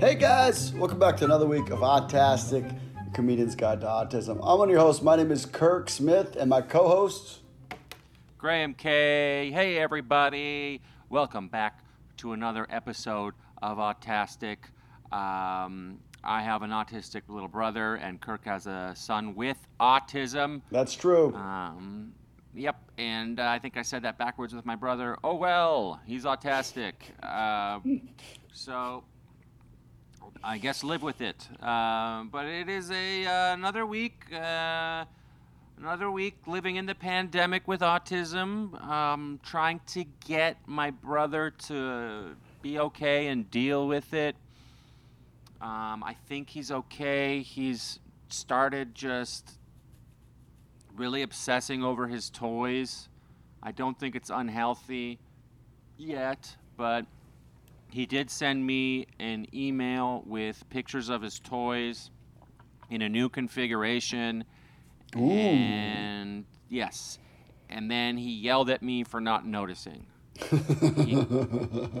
Hey guys, welcome back to another week of Autastic, Comedian's Guide to Autism. I'm one of your hosts. My name is Kirk Smith, and my co-host. Graham K. Hey, everybody. Welcome back to another episode of Autastic. Um, I have an autistic little brother, and Kirk has a son with autism. That's true. Um, yep, and uh, I think I said that backwards with my brother. Oh, well, he's autistic. Uh, so I guess live with it. Uh, but it is a uh, another week. Uh, another week living in the pandemic with autism, um, trying to get my brother to be okay and deal with it. Um, I think he's okay. He's started just really obsessing over his toys. I don't think it's unhealthy yet, but he did send me an email with pictures of his toys in a new configuration. Ooh. And yes. And then he yelled at me for not noticing. he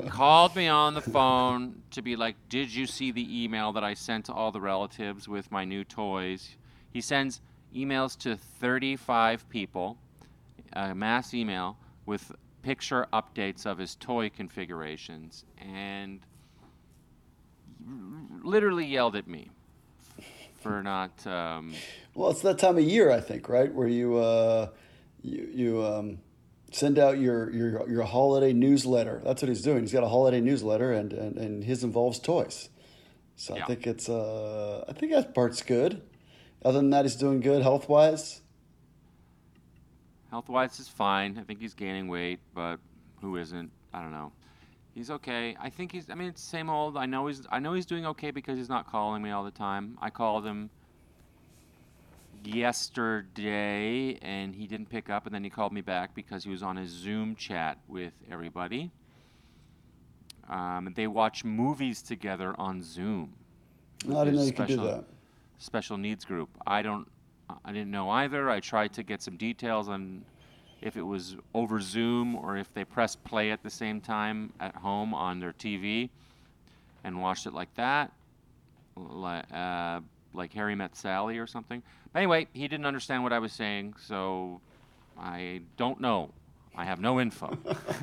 called me on the phone to be like, Did you see the email that I sent to all the relatives with my new toys? He sends emails to 35 people, a mass email with picture updates of his toy configurations, and literally yelled at me for not. Um, well, it's that time of year, I think, right, where you uh, you, you um, send out your, your your holiday newsletter. That's what he's doing. He's got a holiday newsletter, and and, and his involves toys. So Yeah. I think it's uh, I think that part's good. Other than that, he's doing good health wise. Health wise is fine. I think he's gaining weight, but who isn't? I don't know. He's okay. I think he's I mean it's same old. I know he's I know he's doing okay because he's not calling me all the time. I called him yesterday and he didn't pick up and then he called me back because he was on his Zoom chat with everybody. Um, they watch movies together on Zoom. No, I didn't know His you could do special- that. special needs group. I don't, I didn't know either. I tried to get some details on if it was over Zoom or if they pressed play at the same time at home on their TV and watched it like that, like, uh, like Harry Met Sally or something. But anyway, he didn't understand what I was saying, so I don't know. I have no info.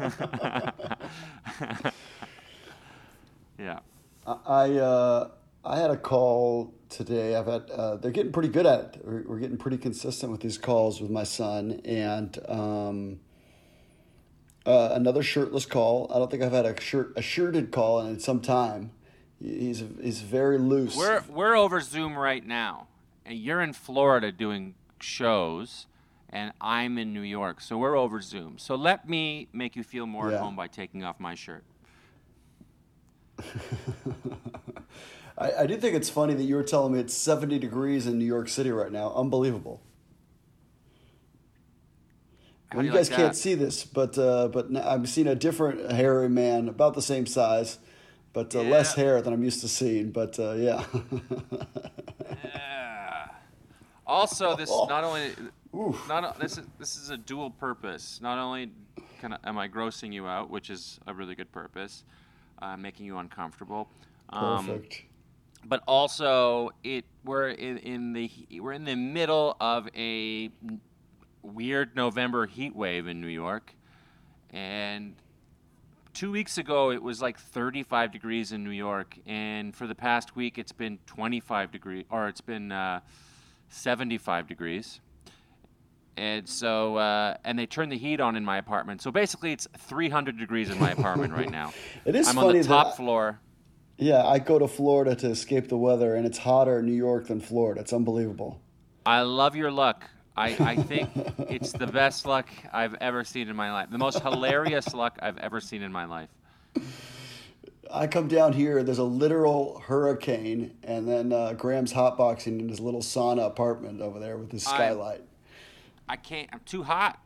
yeah. I I, uh, I had a call today. I've had uh, they're getting pretty good at it. We're, we're getting pretty consistent with these calls with my son and um, uh, another shirtless call. I don't think I've had a shirt a shirted call in some time. He's he's very loose. We're we're over Zoom right now, and you're in Florida doing shows, and I'm in New York, so we're over Zoom. So let me make you feel more Yeah. at home by taking off my shirt. I, I do think it's funny that you were telling me it's seventy degrees in New York City right now. Unbelievable. Well, you you guys like can't see this, but uh, but I'm seeing a different hairy man, about the same size, but uh, less hair than I'm used to seeing. But uh, yeah, Yeah. Also, this not only Oof. not this is this is a dual purpose. Not only kind of am I grossing you out, which is a really good purpose, uh, making you uncomfortable. Um, perfect. But also it we're in, in the we're in the middle of a weird November heat wave in New York, and two weeks ago it was like 35 degrees in New York, and for the past week it's been 25 degrees or it's been uh, 75 degrees. And so, uh, and they turned the heat on in my apartment. So basically, it's 300 degrees in my apartment right now. It is I'm funny on the that top I- floor. Yeah, I go to Florida to escape the weather, and it's hotter in New York than Florida. It's unbelievable. I love your luck. I, I think it's the best luck I've ever seen in my life. The most hilarious luck I've ever seen in my life. I come down here, there's a literal hurricane, and then uh, Graham's hotboxing in his little sauna apartment over there with his I- skylight. I can't. I'm too hot.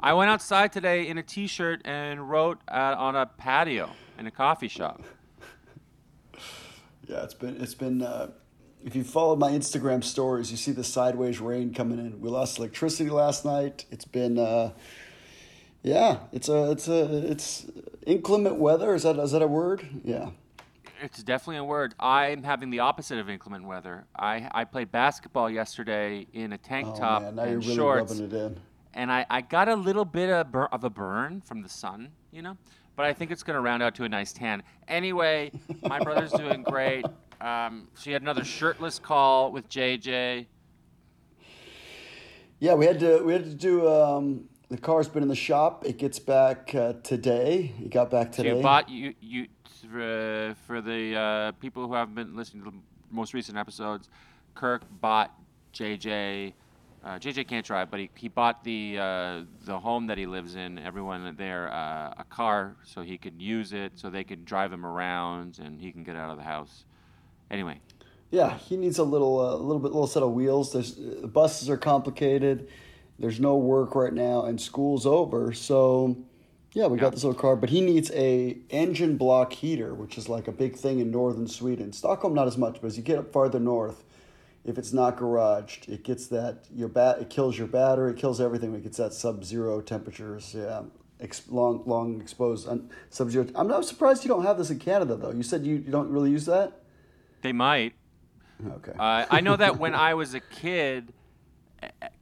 I went outside today in a t-shirt and wrote uh, on a patio in a coffee shop. Yeah, it's been it's been. Uh, if you followed my Instagram stories, you see the sideways rain coming in. We lost electricity last night. It's been, uh, yeah, it's a it's a it's inclement weather. Is that is that a word? Yeah. It's definitely a word. I'm having the opposite of inclement weather. I, I played basketball yesterday in a tank Oh top man, now and you're really shorts, rubbing it in. and I, I got a little bit of, bur- of a burn from the sun, you know, but I think it's going to round out to a nice tan. Anyway, my brother's doing great. Um, she had another shirtless call with JJ. Yeah, we had to we had to do. Um, the car's been in the shop. It gets back uh, today. It got back So today. you bought you you for, for the uh, people who haven't been listening to the most recent episodes. Kirk bought JJ. Uh, JJ can't drive, but he, he bought the uh, the home that he lives in. Everyone there uh, a car so he could use it, so they could drive him around, and he can get out of the house. Anyway, Yeah, he needs a little, a little bit, little set of wheels. There's the buses are complicated. There's no work right now, and school's over. So, yeah, we Yeah. got this little car, but he needs a engine block heater, which is like a big thing in northern Sweden. Stockholm, not as much, but as you get up farther north, if it's not garaged, it gets that your bat, it kills your battery, it kills everything. when It gets that sub-zero temperatures. Yeah, ex- long, long exposed un- sub-zero. I'm not surprised you don't have this in Canada, though. You said you, you don't really use that. they might. Okay. Uh, I know that when I was a kid,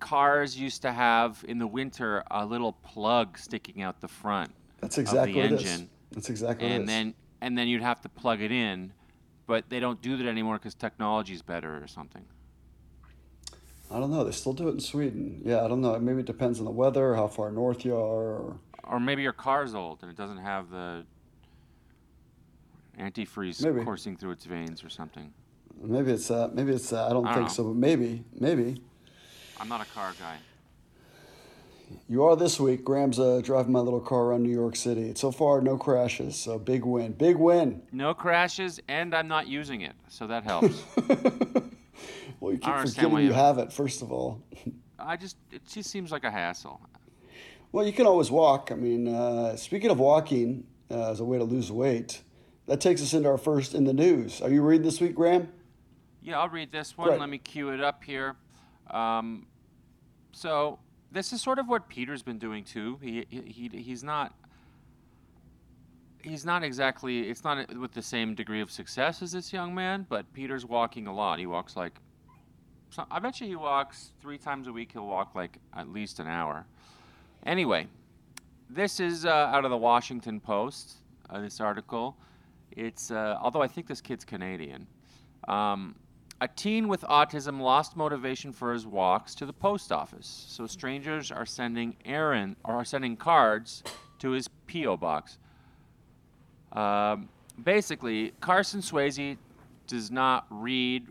cars used to have in the winter a little plug sticking out the front. That's exactly the it is. engine. That's exactly and then and then you'd have to plug it in, but they don't do that anymore because technology's better or something. I don't know. They still do it in Sweden. Yeah, I don't know. Maybe it depends on the weather, how far north you are. Or... Or maybe your car's old and it doesn't have the antifreeze Maybe. coursing through its veins or something. Maybe it's that. Maybe it's that. I don't I don't think so, but maybe, maybe. I'm not a car guy. You are this week. Graham's uh, driving my little car around New York City. So far, no crashes. So big win. Big win. No crashes, and I'm not using it, so that helps. Well, you keep forgetting you have it, first of all. I just it just seems like a hassle. Well, you can always walk. I mean, uh, speaking of walking uh, as a way to lose weight, that takes us into our first in the news. Are you reading this week, Graham? Yeah, I'll read this one. Great. Let me cue it up here. Um, so this is sort of what Peter's been doing too. He, he he- he's not he's not exactly it's not with the same degree of success as this young man, but Peter's walking a lot. He walks like I bet you he walks three times a week. He'll walk like at least an hour. Anyway, this is uh, out of the Washington Post. Uh, this article. It's uh, although I think this kid's Canadian. Um, a teen with autism lost motivation for his walks to the post office, so strangers are sending errand or are sending cards to his PO box. Um, basically, Carson Swayze does not read,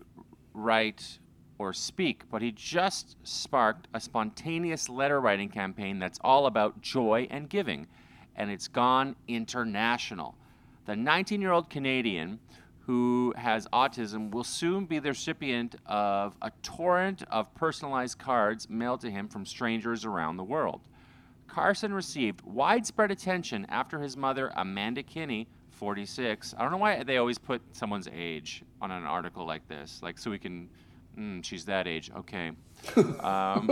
write, or speak, but he just sparked a spontaneous letter writing campaign that's all about joy and giving, and it's gone international. The 19 year old Canadian who has autism will soon be the recipient of a torrent of personalized cards mailed to him from strangers around the world. Carson received widespread attention after his mother, Amanda Kinney, 46. I don't know why they always put someone's age on an article like this, like so we can. Mm, she's that age. Okay. Um,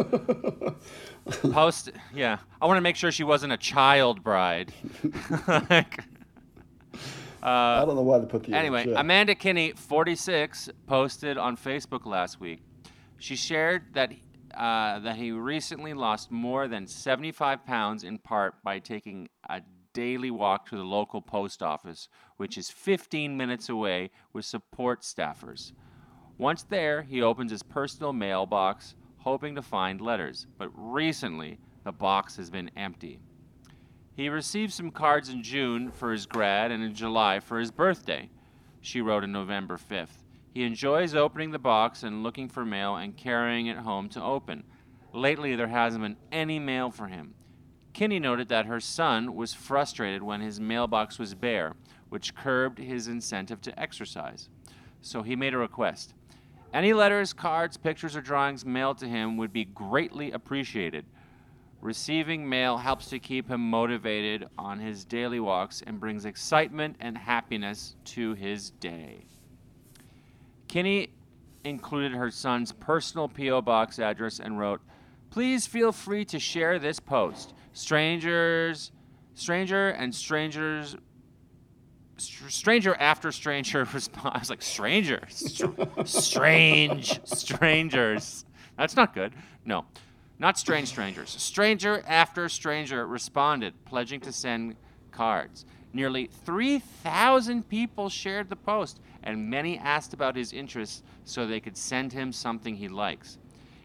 post. Yeah, I want to make sure she wasn't a child bride. like, I don't know why they put the Anyway, age, yeah. Amanda Kinney, 46, posted on Facebook last week. She shared that uh, that he recently lost more than 75 pounds in part by taking a daily walk to the local post office, which is 15 minutes away, with support staffers. Once there, he opens his personal mailbox, hoping to find letters. But recently, the box has been empty. He received some cards in June for his grad and in July for his birthday, she wrote on November 5th. He enjoys opening the box and looking for mail and carrying it home to open. Lately, there hasn't been any mail for him. Kinney noted that her son was frustrated when his mailbox was bare, which curbed his incentive to exercise. So he made a request. Any letters, cards, pictures, or drawings mailed to him would be greatly appreciated. Receiving mail helps to keep him motivated on his daily walks and brings excitement and happiness to his day. Kinney included her son's personal P.O. box address and wrote, Please feel free to share this post. Strangers, stranger and strangers, str- stranger after stranger response. I was like, strangers, Str- strange strangers. That's not good. No, not strange strangers. Stranger after stranger responded, pledging to send cards. Nearly 3,000 people shared the post, and many asked about his interests so they could send him something he likes.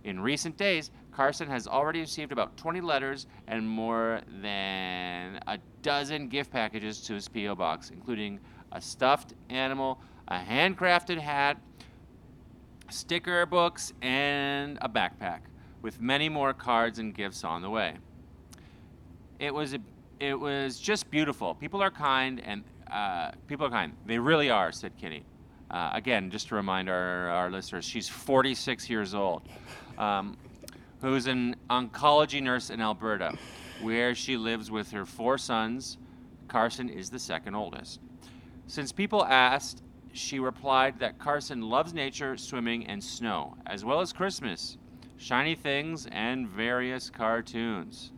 In recent days, Carson has already received about 20 letters and more than a dozen gift packages to his P.O. box, including a stuffed animal, a handcrafted hat, sticker books, and a backpack, with many more cards and gifts on the way. It was a, it was just beautiful. People are kind, and uh, people are kind. They really are," said Kinney. Uh, again, just to remind our, our listeners, she's 46 years old, um, who's an oncology nurse in Alberta, where she lives with her four sons. Carson is the second oldest. Since people asked, she replied that Carson loves nature, swimming, and snow, as well as Christmas, shiny things, and various cartoons.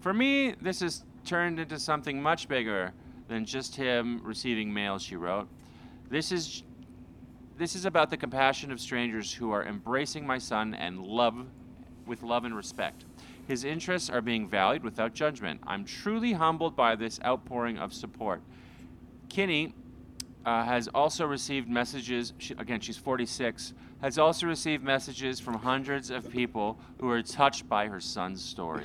For me, this has turned into something much bigger than just him receiving mail, she wrote. This is this is about the compassion of strangers who are embracing my son and love with love and respect. His interests are being valued without judgment. I'm truly humbled by this outpouring of support. Kinney uh, has also received messages, she, again, she's 46, has also received messages from hundreds of people who are touched by her son's story.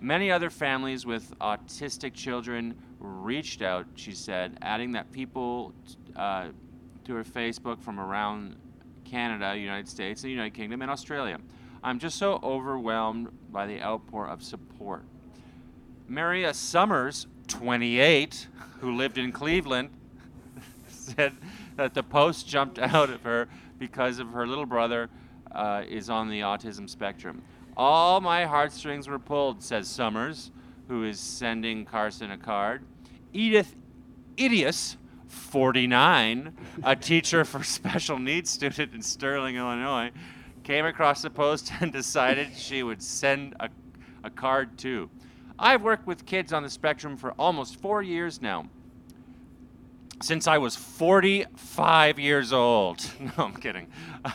Many other families with autistic children reached out, she said, adding that people uh, to her Facebook from around Canada, United States, the United Kingdom, and Australia. I'm just so overwhelmed by the outpour of support. Maria Summers, 28, who lived in Cleveland, said that the post jumped out of her because of her little brother uh, is on the autism spectrum. All my heartstrings were pulled, says Summers, who is sending Carson a card. Edith Idius, 49, a teacher for special needs student in Sterling, Illinois, came across the post and decided she would send a, a card too. I've worked with kids on the spectrum for almost four years now. Since I was 45 years old. No, I'm kidding.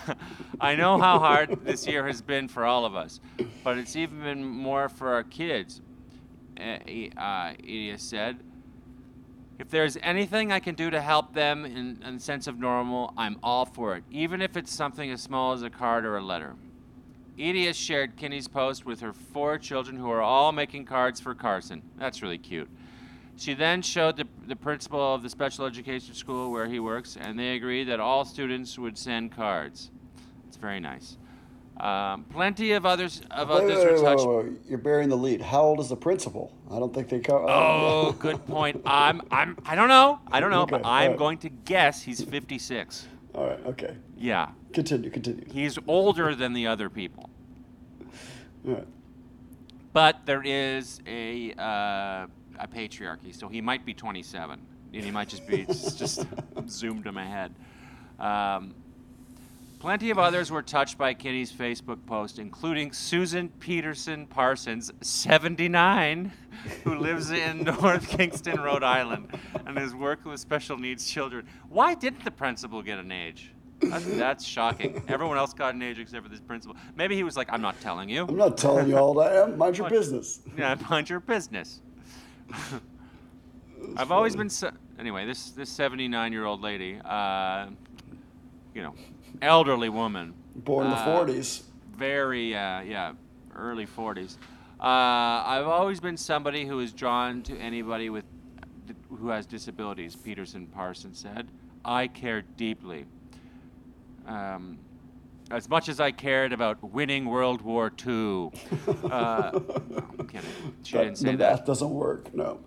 I know how hard this year has been for all of us, but it's even been more for our kids, uh, Idia said. If there's anything I can do to help them in, in a sense of normal, I'm all for it, even if it's something as small as a card or a letter. Edie has shared Kinney's post with her four children who are all making cards for Carson. That's really cute. She then showed the, the principal of the special education school where he works, and they agreed that all students would send cards. It's very nice. Um, plenty of others of Wait, others wait, were touched. wait, wait. You're bearing the lead. How old is the principal? I don't think they co- Oh, good point. I'm I'm I don't know. I don't know, Okay, but I'm alright. going to guess he's 56. All right. Okay. Yeah. Continue. Continue. He's older than the other people. All right. But there is a uh, a patriarchy, so he might be 27. And he might just be it's just zoomed him ahead. Um, plenty of others were touched by Kinney's Facebook post, including Susan Peterson Parsons, 79, who lives in North Kingstown, Rhode Island, and has worked with special needs children. Why didn't the principal get an age? That's, that's shocking. Everyone else got an age except for this principal. Maybe he was like, "I'm not telling you." I'm not telling you all that. Mind your business. Yeah, mind your business. I've always been se- anyway. This this 79 year old lady, uh, you know, elderly woman, Born in the uh, 40s. very uh, yeah, early 40s. Uh, I've always been somebody who is drawn to anybody with who has disabilities. Peterson Parsons said, "I care deeply." Um, as much as I cared about winning World War II. Uh, no, I'm kidding. She That- didn't say the that. math doesn't work. No.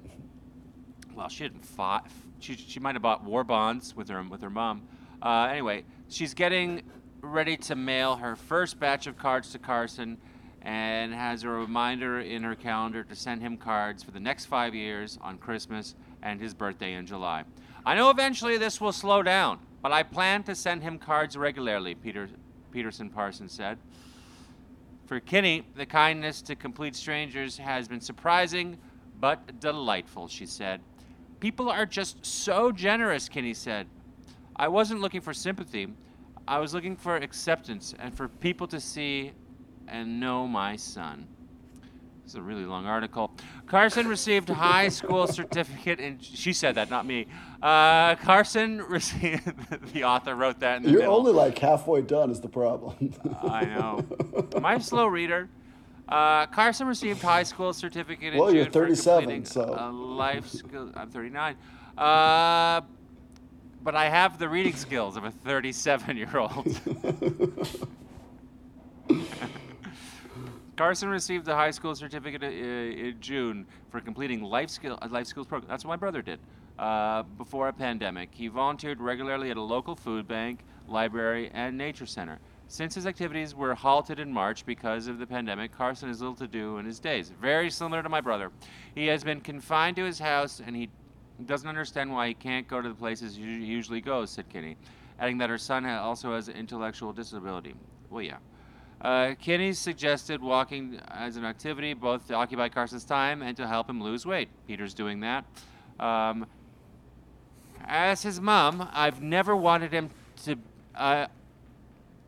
Well, she didn't fight. She, she might have bought war bonds with her with her mom. Uh, anyway, she's getting ready to mail her first batch of cards to Carson, and has a reminder in her calendar to send him cards for the next five years on Christmas and his birthday in July. I know eventually this will slow down, but I plan to send him cards regularly. Peter Peterson Parsons said. For Kinney, the kindness to complete strangers has been surprising but delightful, she said. People are just so generous, Kinney said. I wasn't looking for sympathy. I was looking for acceptance and for people to see and know my son. It's a really long article. Carson received high school certificate, and she said that, not me. Uh, Carson received. the author wrote that in the You're middle. only like halfway done, is the problem. I know. Am I a slow reader? Uh, Carson received high school certificate Well, you're for 37, so- life skill. I'm 39. Uh, but I have the reading skills of a 37 year old. Carson received the high school certificate uh, in June for completing life skill life skills program. That's what my brother did uh, before a pandemic. He volunteered regularly at a local food bank, library, and nature center. Since his activities were halted in March because of the pandemic, Carson has little to do in his days. Very similar to my brother. He has been confined to his house and he doesn't understand why he can't go to the places he usually goes, said Kinney, adding that her son also has an intellectual disability. Well, yeah. Uh, Kinney suggested walking as an activity both to occupy Carson's time and to help him lose weight. Peter's doing that. Um, as his mom, I've never wanted him to. Uh,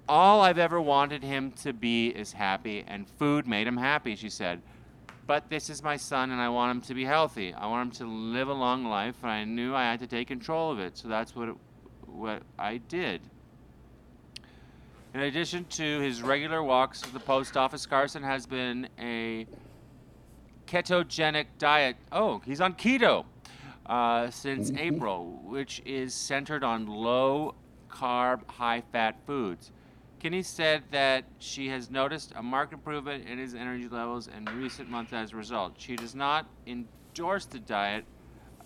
all I've ever wanted him to be is happy, and food made him happy, she said. But this is my son, and I want him to be healthy. I want him to live a long life, and I knew I had to take control of it, so that's what, it, what I did. In addition to his regular walks to the post office, Carson has been a ketogenic diet. Oh, he's on keto uh, since April, which is centered on low carb, high fat foods. Kinney said that she has noticed a marked improvement in his energy levels in recent months as a result. She does not endorse the diet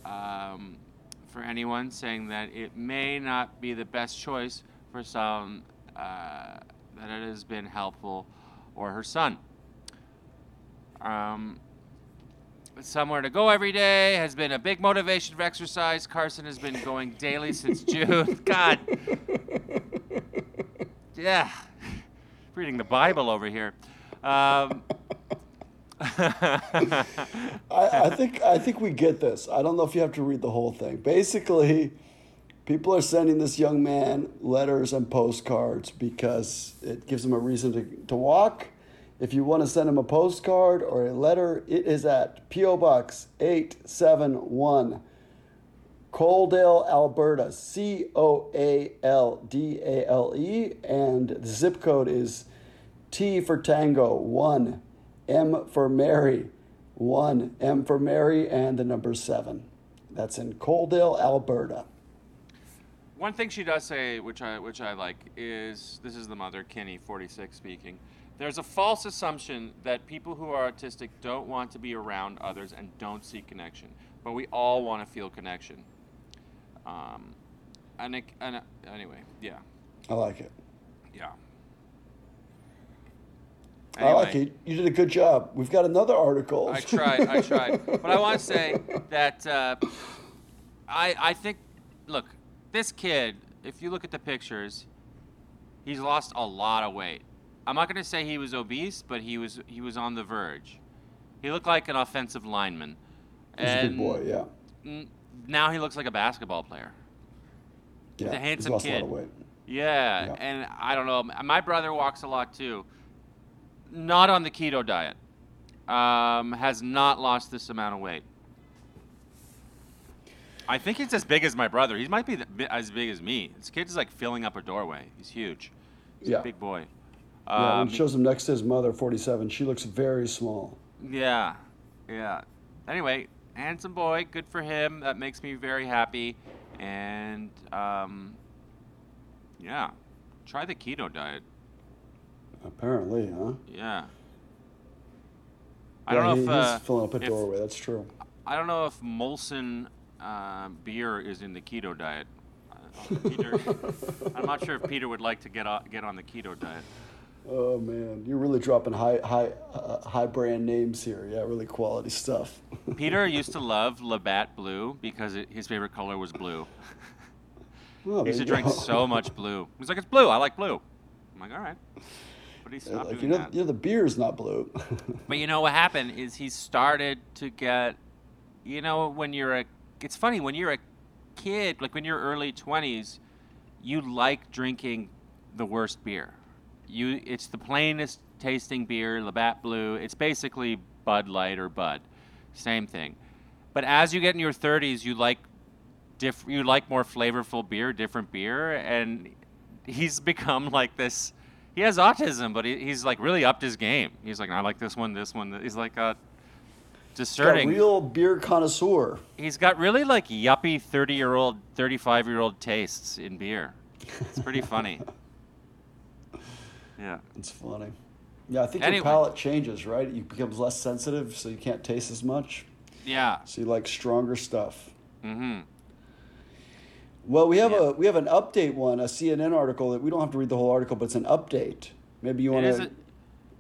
um, for anyone, saying that it may not be the best choice for some, uh, that it has been helpful, or her son. Um, somewhere to go every day has been a big motivation for exercise. Carson has been going daily since June. God. Yeah. Reading the Bible over here. Um, I, I think I think we get this. I don't know if you have to read the whole thing. Basically, people are sending this young man letters and postcards because it gives him a reason to, to walk. If you want to send him a postcard or a letter, it is at P.O. Box 871, Coaldale, Alberta, C O A L D A L E, and the zip code is T for Tango 1, M for Mary 1, M for Mary, and the number 7. That's in Coaldale, Alberta. One thing she does say, which I which I like, is this is the mother, Kinney, 46, speaking. There's a false assumption that people who are autistic don't want to be around others and don't seek connection, but we all want to feel connection. Um, and, it, and uh, anyway, yeah, I like it. yeah. I like it. You did a good job. We've got another article. I tried. I tried. But I want to say that uh, I I think look, this kid. If you look at the pictures, he's lost a lot of weight. I'm not going to say he was obese, but he was he was on the verge. He looked like an offensive lineman. He's a good boy, yeah. n- Now he looks like a basketball player. yeah. a handsome He's lost kid. a lot of. Yeah, Yeah. and I don't know. My brother walks a lot too. Not on the keto diet. Um, has not lost this amount of weight. I think he's as big as my brother. He might be the, as big as me. This kid is like filling up a doorway. He's huge. He's Yeah. a big boy. Yeah, when Um, shows him next to his mother, 47, she looks very small. Yeah, yeah. Anyway, handsome boy, good for him. That makes me very happy. And um, yeah, try the keto diet. Apparently, huh? Yeah. I Yeah, don't he- know if uh, he's filling up a if- doorway. That's true. I don't know if Molson uh, beer is in the keto diet. Uh, Peter, I'm not sure if Peter would like to get on, get on the keto diet. Oh man, you're really dropping high high uh, high brand names here. Yeah, really quality stuff. Peter used to love Labatt Blue because it, his favorite color was blue. He used to drink go. so much blue. He's like, it's blue. I like blue. I'm like, all right. But he Yeah, stopped like doing you know, that. you know, the beer's not blue. But you know what happened is he started to get, you know, when you're a it's funny when you're a kid, like when you're early 20s, you like drinking the worst beer. You, it's the plainest tasting beer, Labatt Blue. It's basically Bud Light or Bud, same thing. But as you get in your 30s, you like diff- you like more flavorful beer, different beer, and he's become like this. He has autism, but he, he's like really upped his game. He's like, I like this one, this one. He's like a discerning. A real beer connoisseur. He's got really like yuppie 30 year old, 35 year old tastes in beer. It's pretty funny. Yeah. It's funny. Yeah, I think Anyway. your palate changes, right? You becomes less sensitive, so you can't taste as much. Yeah. So you like stronger stuff. Mm-hmm. Well, we have Yeah. a we have an update one, a CNN article that we don't have to read the whole article, but it's an update. Maybe you want to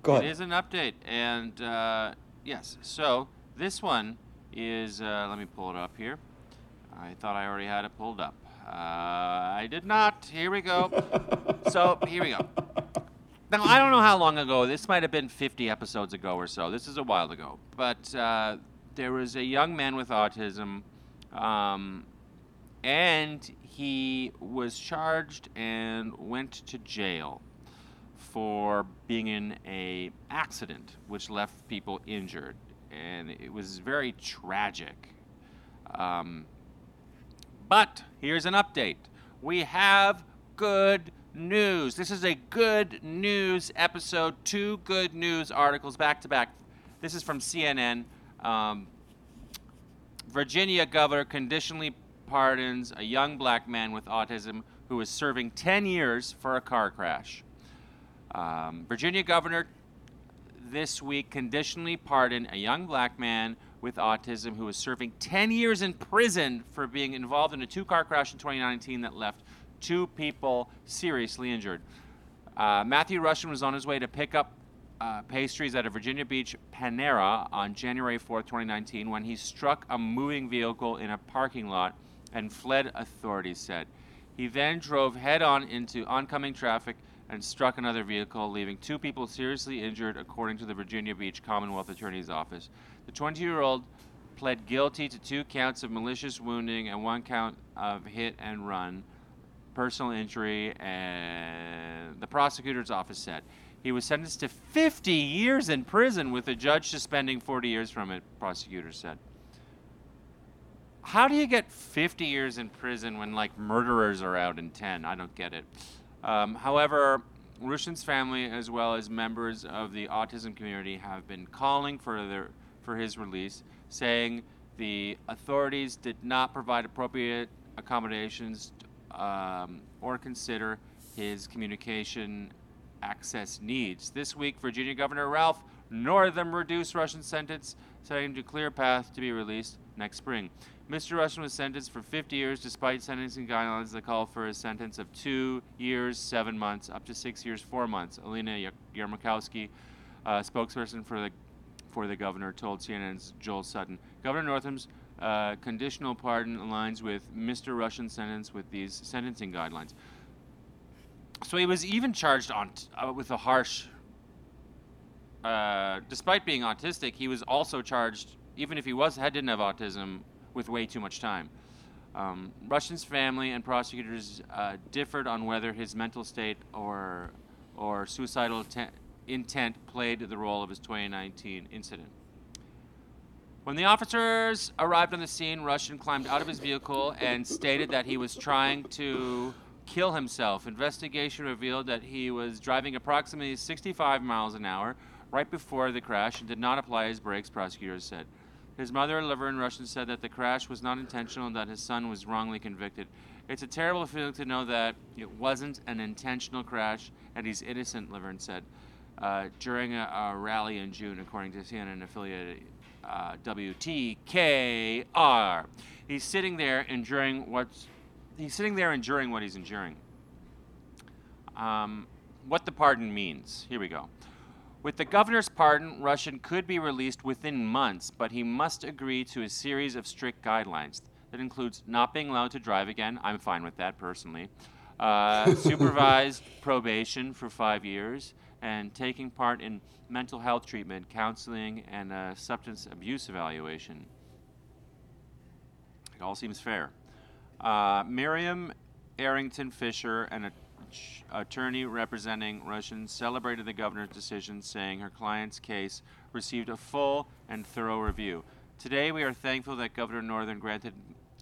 go ahead. It is an update, and uh, yes. So this one is. Uh, let me pull it up here. I thought I already had it pulled up. Uh, I did not. Here we go. so here we go. Now I don't know how long ago. This might have been 50 episodes ago or so. This is a while ago. But uh, there was a young man with autism, um, and he was charged and went to jail for being in a accident which left people injured, and it was very tragic. Um, but here's an update: we have good news. This is a good news episode. Two good news articles back to back. This is from CNN. Um, Virginia governor conditionally pardons a young black man with autism who is serving 10 years for a car crash. Um, Virginia governor this week conditionally pardoned a young black man with autism who was serving 10 years in prison for being involved in a two car crash in 2019 that left two people seriously injured. Uh, Matthew Rushin was on his way to pick up uh, pastries at a Virginia Beach Panera on January 4th, 2019, when he struck a moving vehicle in a parking lot and fled, authorities said. He then drove head on into oncoming traffic and struck another vehicle, leaving two people seriously injured, according to the Virginia Beach Commonwealth Attorney's Office. The 20 year old pled guilty to two counts of malicious wounding and one count of hit and run, personal injury, and the prosecutor's office said. He was sentenced to 50 years in prison with the judge suspending 40 years from it, prosecutors said. How do you get 50 years in prison when like murderers are out in 10? I don't get it. Um, however, Rushin's family, as well as members of the autism community, have been calling for their for his release, saying the authorities did not provide appropriate accommodations um, or consider his communication access needs. This week, Virginia Governor Ralph Northam reduced Rushin's sentence, setting to clear path to be released next spring. Mr. Rushin was sentenced for 50 years despite sentencing guidelines that call for a sentence of two years, seven months, up to six years, four months. Alina Yermakowski, uh, spokesperson for the for the governor, told CNN's Joel Sutton. Governor Northam's uh, conditional pardon aligns with Mr. Rushin's sentence with these sentencing guidelines. So he was even charged on t- uh, with a harsh. Uh, despite being autistic, he was also charged, even if he was had didn't have autism, with way too much time. Um, Rushin's family and prosecutors uh, differed on whether his mental state or or suicidal te- intent played the role of his 2019 incident. When the officers arrived on the scene, Rushin climbed out of his vehicle and stated that he was trying to kill himself. Investigation revealed that he was driving approximately 65 miles an hour right before the crash and did not apply his brakes, prosecutors said. His mother, Laverne Rushin, said that the crash was not intentional and that his son was wrongly convicted. It's a terrible feeling to know that it wasn't an intentional crash and he's innocent, Laverne said. Uh, during a, a rally in June, according to CNN affiliate uh, WTKR. He's sitting there enduring what's he's sitting there enduring what he's enduring. Um, what the pardon means. Here we go. With the governor's pardon, Rushin could be released within months, but he must agree to a series of strict guidelines. That includes not being allowed to drive again. I'm fine with that personally. Uh, supervised probation for five years, and taking part in mental health treatment, counseling, and a substance abuse evaluation. It all seems fair. Uh, Miriam Airington Fisher, attorney representing Rushins, celebrated the governor's decision, saying her client's case received a full and thorough review. Today, we are thankful that Governor Northam granted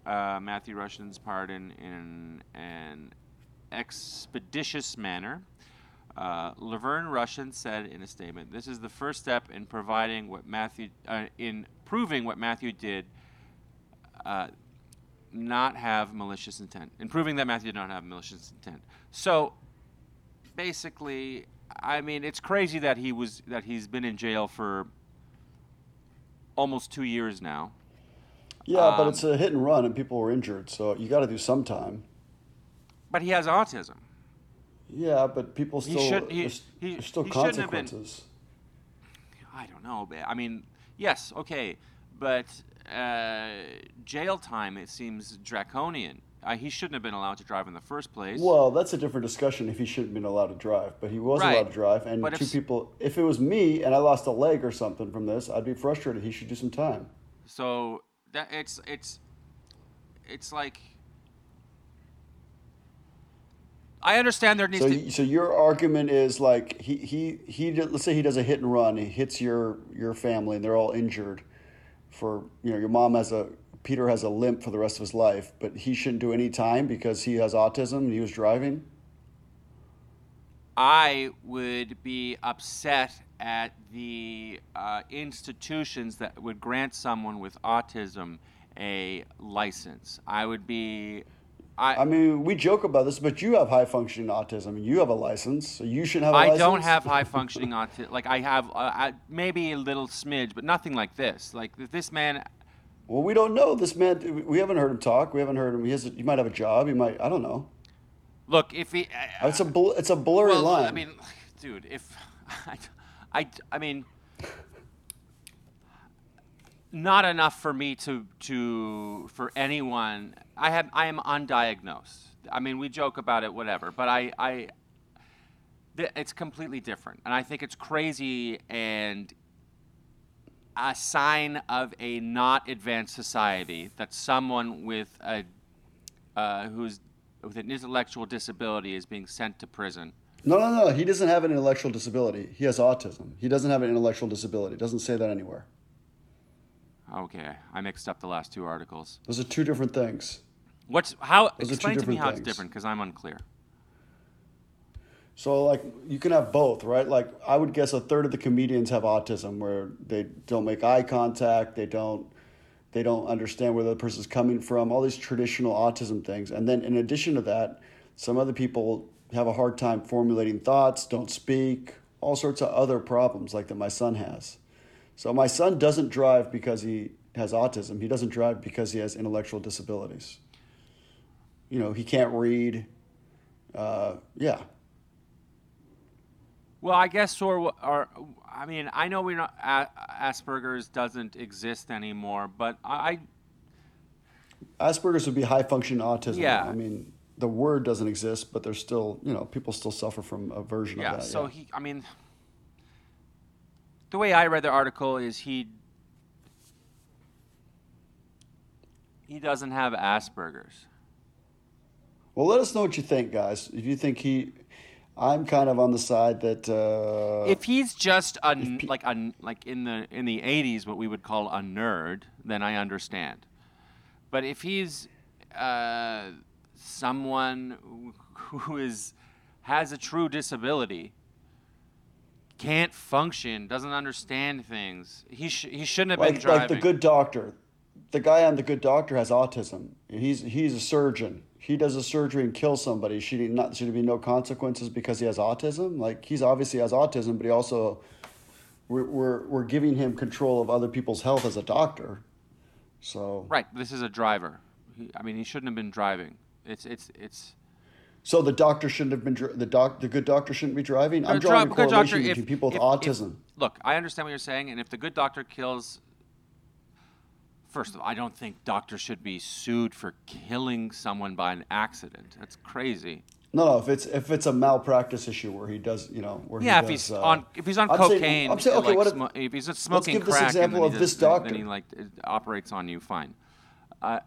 uh, Matthew Rushin's pardon in an expeditious manner. Uh, Laverne Rushin said in a statement, "This is the first step in providing what Matthew, uh, in proving what Matthew did, uh, not have malicious intent, and proving that Matthew did not have malicious intent." So, basically, I mean, it's crazy that he was that he's been in jail for almost two years now. Yeah, um, but it's a hit and run, and people were injured, so you got to do some time. But he has autism. Yeah, but people still he should, he, there's, he, there's still consequences. Been, I don't know. but I mean, yes, okay, but uh, jail time it seems draconian. Uh, he shouldn't have been allowed to drive in the first place. Well, that's a different discussion if he shouldn't have been allowed to drive, but he was right. allowed to drive. And but two if, people, if it was me and I lost a leg or something from this, I'd be frustrated. He should do some time. So that it's it's it's like I understand there needs so, to. So your argument is like he he he. Let's say he does a hit and run. He hits your your family, and they're all injured. For you know, your mom has a Peter has a limp for the rest of his life, but he shouldn't do any time because he has autism and he was driving. I would be upset at the uh, institutions that would grant someone with autism a license. I would be I, I, mean, we joke about this, but you have high functioning autism. You have a license, so you should have. A I license. I don't have high functioning autism. Like I have, uh, maybe a little smidge, but nothing like this. Like this man. Well, we don't know this man. We haven't heard him talk. We haven't heard him. He has. A, he might have a job. He might. I don't know. Look, if he. Uh, it's a. Bl- it's a blurry well, line. I mean, dude, if I, I, I mean not enough for me to to for anyone. I have I am undiagnosed. I mean, we joke about it, whatever. But I I th- it's completely different, and I think it's crazy and a sign of a not advanced society that someone with a uh, who's with an intellectual disability is being sent to prison. No, no, no. He doesn't have an intellectual disability. He has autism. He doesn't have an intellectual disability. It doesn't say that anywhere. Okay, I mixed up the last two articles. Those are two different things. What's how? Those explain to me how things. it's different because I'm unclear. So like you can have both, right? Like I would guess a third of the comedians have autism where they don't make eye contact, they don't they don't understand where the person's coming from, all these traditional autism things. And then in addition to that, some other people have a hard time formulating thoughts, don't speak, all sorts of other problems like that my son has. So my son doesn't drive because he has autism. He doesn't drive because he has intellectual disabilities. You know, he can't read. Uh, yeah. Well, I guess or or I mean, I know we're not Asperger's doesn't exist anymore, but I Asperger's would be high function autism. Yeah. I mean, the word doesn't exist, but there's still, you know, people still suffer from a version yeah, of that. So yeah. he I mean, the way I read the article is he he doesn't have Asperger's. Well, let us know what you think, guys. If you think he, I'm kind of on the side that uh, if he's just a pe- like a like in the in the '80s, what we would call a nerd, then I understand. But if he's uh, someone who is has a true disability can't function, doesn't understand things. He sh- he shouldn't have like, been driving. Like the good doctor, the guy on the good doctor has autism. He's he's a surgeon. He does a surgery and kills somebody. Should he not? Should there be no consequences because he has autism? Like he's obviously has autism, but he also we're we're, we're giving him control of other people's health as a doctor. So right, this is a driver. He, I mean, he shouldn't have been driving. It's it's it's so the doctor shouldn't have been the doc. The good doctor shouldn't be driving. I'm drawing a correlation doctor, between people with if, autism. If, look, I understand what you're saying, and if the good doctor kills, first of all, I don't think doctors should be sued for killing someone by an accident. That's crazy. No, no. If it's if it's a malpractice issue where he does, you know, where yeah, he if does, he's uh, on if he's on I'm cocaine, saying, I'm saying, okay, like, what if, if he's smoking let's give crack, this example of does, this doctor. then he like operates on you, fine. Uh,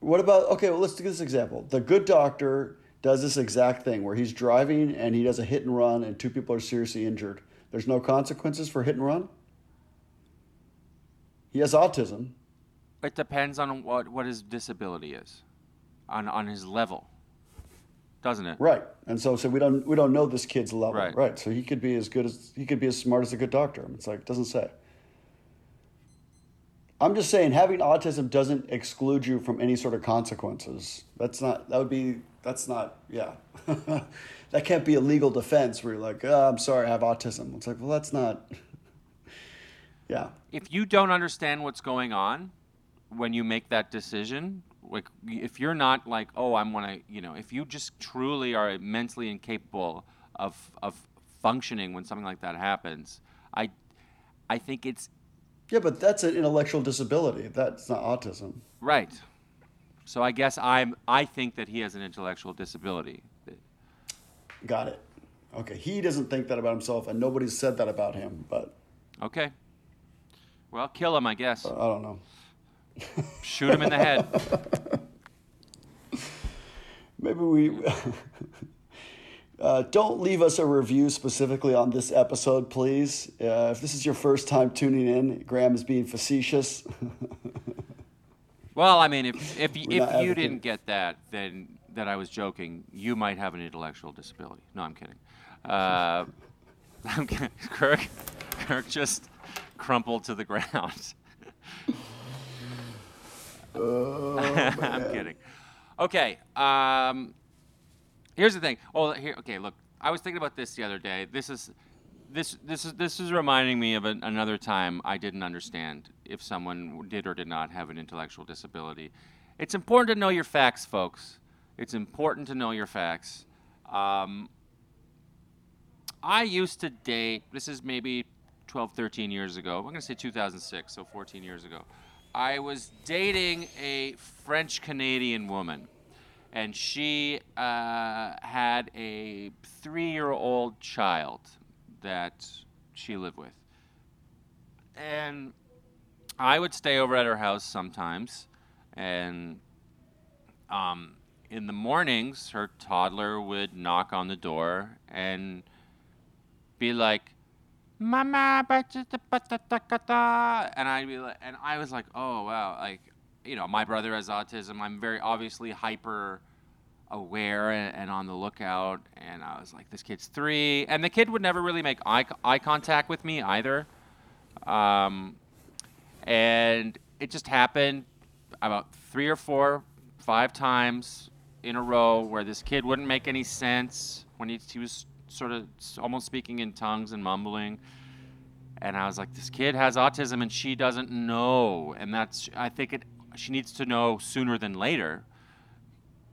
What about okay? Well, let's take this example. The good doctor does this exact thing where he's driving and he does a hit and run, and two people are seriously injured. There's no consequences for hit and run. He has autism. It depends on what, what his disability is, on on his level, doesn't it? Right. And so, so we don't we don't know this kid's level. Right. Right. So he could be as good as he could be as smart as a good doctor. It's like it doesn't say. I'm just saying having autism doesn't exclude you from any sort of consequences. That's not that would be that's not yeah. that can't be a legal defense where you're like, oh, I'm sorry, I have autism. It's like, well that's not Yeah. If you don't understand what's going on when you make that decision, like if you're not like, oh, I'm gonna, you know, if you just truly are mentally incapable of of functioning when something like that happens, I I think it's Yeah, but that's an intellectual disability. That's not autism. right. So I guess I'm I think that he has an intellectual disability. Got it. Okay. He doesn't think that about himself and nobody's said that about him, but Okay. Well, kill him, I guess. I don't know. Shoot him in the head. Maybe we uh, don't leave us a review specifically on this episode, please. Uh, if this is your first time tuning in, Graham is being facetious. Well, I mean, if if, y- We're not if you advocating- didn't get that, then that I was joking. You might have an intellectual disability. No, I'm kidding. Uh, I'm kidding. Kirk, Kirk just crumpled to the ground. oh, I'm kidding. Okay. Um, here's the thing. Oh, here. Okay, look. I was thinking about this the other day. This is, this this is this is reminding me of an, another time I didn't understand if someone did or did not have an intellectual disability. It's important to know your facts, folks. It's important to know your facts. Um, I used to date. This is maybe 12, 13 years ago. I'm going to say 2006, so 14 years ago. I was dating a French Canadian woman, and she uh, had a three year old child that she lived with. And I would stay over at her house sometimes, and um, in the mornings, her toddler would knock on the door and be like, Mama, and I'd be like, and I was like, oh wow, like, you know, my brother has autism. I'm very obviously hyper aware and, and on the lookout. And I was like, this kid's three, and the kid would never really make eye, eye contact with me either. Um, and it just happened about three or four, five times in a row where this kid wouldn't make any sense when he, he was sort of almost speaking in tongues and mumbling. And I was like, this kid has autism and she doesn't know. And that's, I think it, she needs to know sooner than later.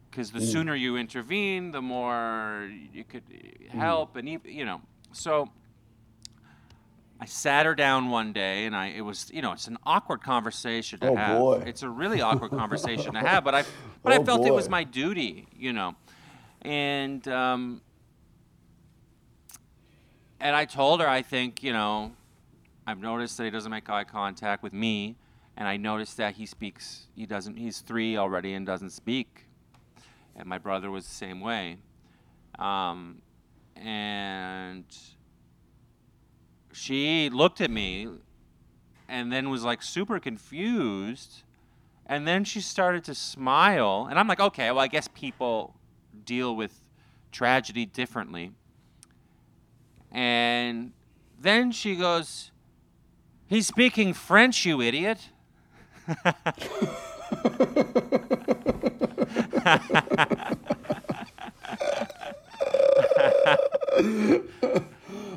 Because the mm. sooner you intervene, the more you could uh, mm. help. And, ev- you know, so I sat her down one day, and I it was you know it's an awkward conversation to Oh, have. boy. It's a really awkward conversation to have, but I but I Oh, felt it was my duty, you know, and um, and I told her I think you know I've noticed that he doesn't make eye contact with me, and I noticed that he speaks he doesn't he's three already and doesn't speak, and my brother was the same way, um, and she looked at me and then was like super confused. And then she started to smile. And i'm like okay well i guess people deal with tragedy differently. And then she goes he's speaking french you idiot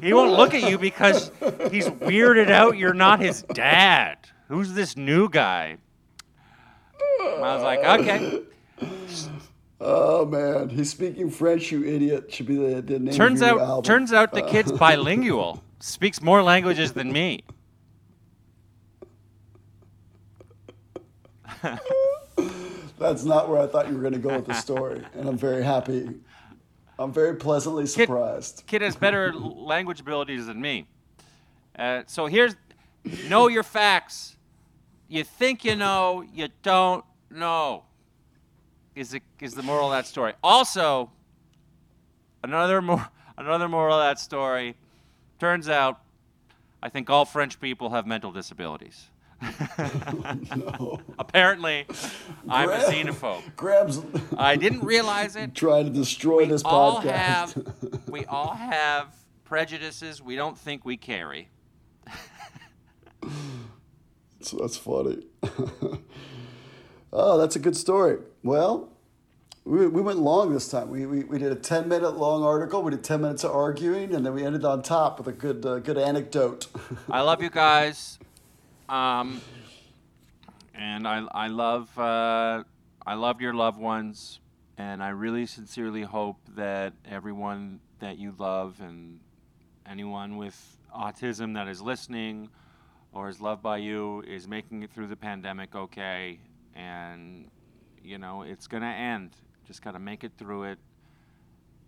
He won't look at you because he's weirded out you're not his dad. Who's this new guy? I was like, okay. Oh man, he's speaking French. You idiot! Should be the, the name. Turns of your new out, album. turns out the kid's uh. bilingual. Speaks more languages than me. That's not where I thought you were going to go with the story, and I'm very happy. I'm very pleasantly surprised. Kid has better language abilities than me. Uh, so here's know your facts. You think you know, you don't know. is the is the moral of that story. Also, another more another moral of that story. Turns out, I think all French people have mental disabilities. no. Apparently, I'm a xenophobe. Grabs I didn't realize it. trying to destroy this all podcast. have we all have prejudices we don't think we carry. So that's funny. oh, that's a good story. Well, we, we went long this time. We, we, we did a 10 minute long article. We did 10 minutes of arguing, and then we ended on top with a good, uh, good anecdote. I love you guys. Um, and I, I love uh, I love your loved ones, and I really sincerely hope that everyone that you love and anyone with autism that is listening or is loved by you is making it through the pandemic okay. And you know it's gonna end. Just gotta make it through it.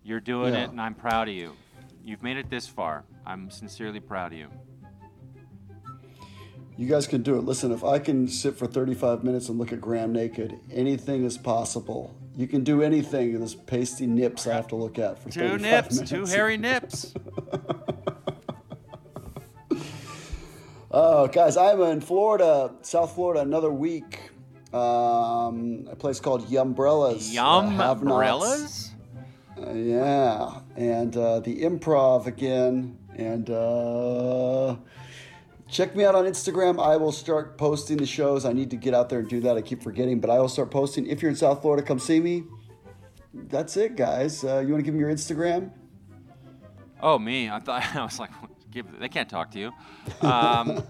You're doing Yeah. it, and I'm proud of you. You've made it this far. I'm sincerely proud of you. You guys can do it. Listen, if I can sit for 35 minutes and look at Graham naked, anything is possible. You can do anything. There's pasty nips I have to look at for Two 35 nips, minutes. two hairy nips. Oh, guys, I'm in Florida, South Florida, another week. Um, a place called Yumbrellas. Yum uh, umbrellas? Uh, yeah, and uh, the improv again. And uh, check me out on Instagram. I will start posting the shows. I need to get out there and do that. I keep forgetting, but I will start posting. If you're in South Florida, come see me. That's it, guys. Uh, you want to give me your Instagram? Oh, me. I thought I was like, give. They can't talk to you. Um,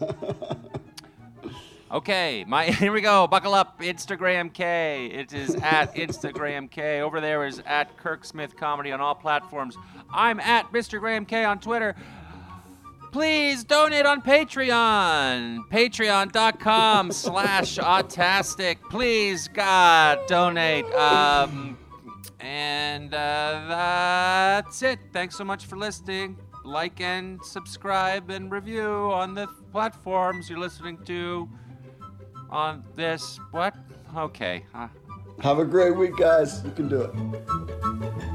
okay, my here we go. Buckle up. Instagram K. It is at Instagram K. Over there is at Kirk Smith Comedy on all platforms. I'm at Mr. Graham K on Twitter. Please donate on Patreon. Patreon.com slash autastic. Please, God, donate. Um, and uh, that's it. Thanks so much for listening. Like and subscribe and review on the platforms you're listening to on this. What? Okay. Uh, Have a great week, guys. You can do it.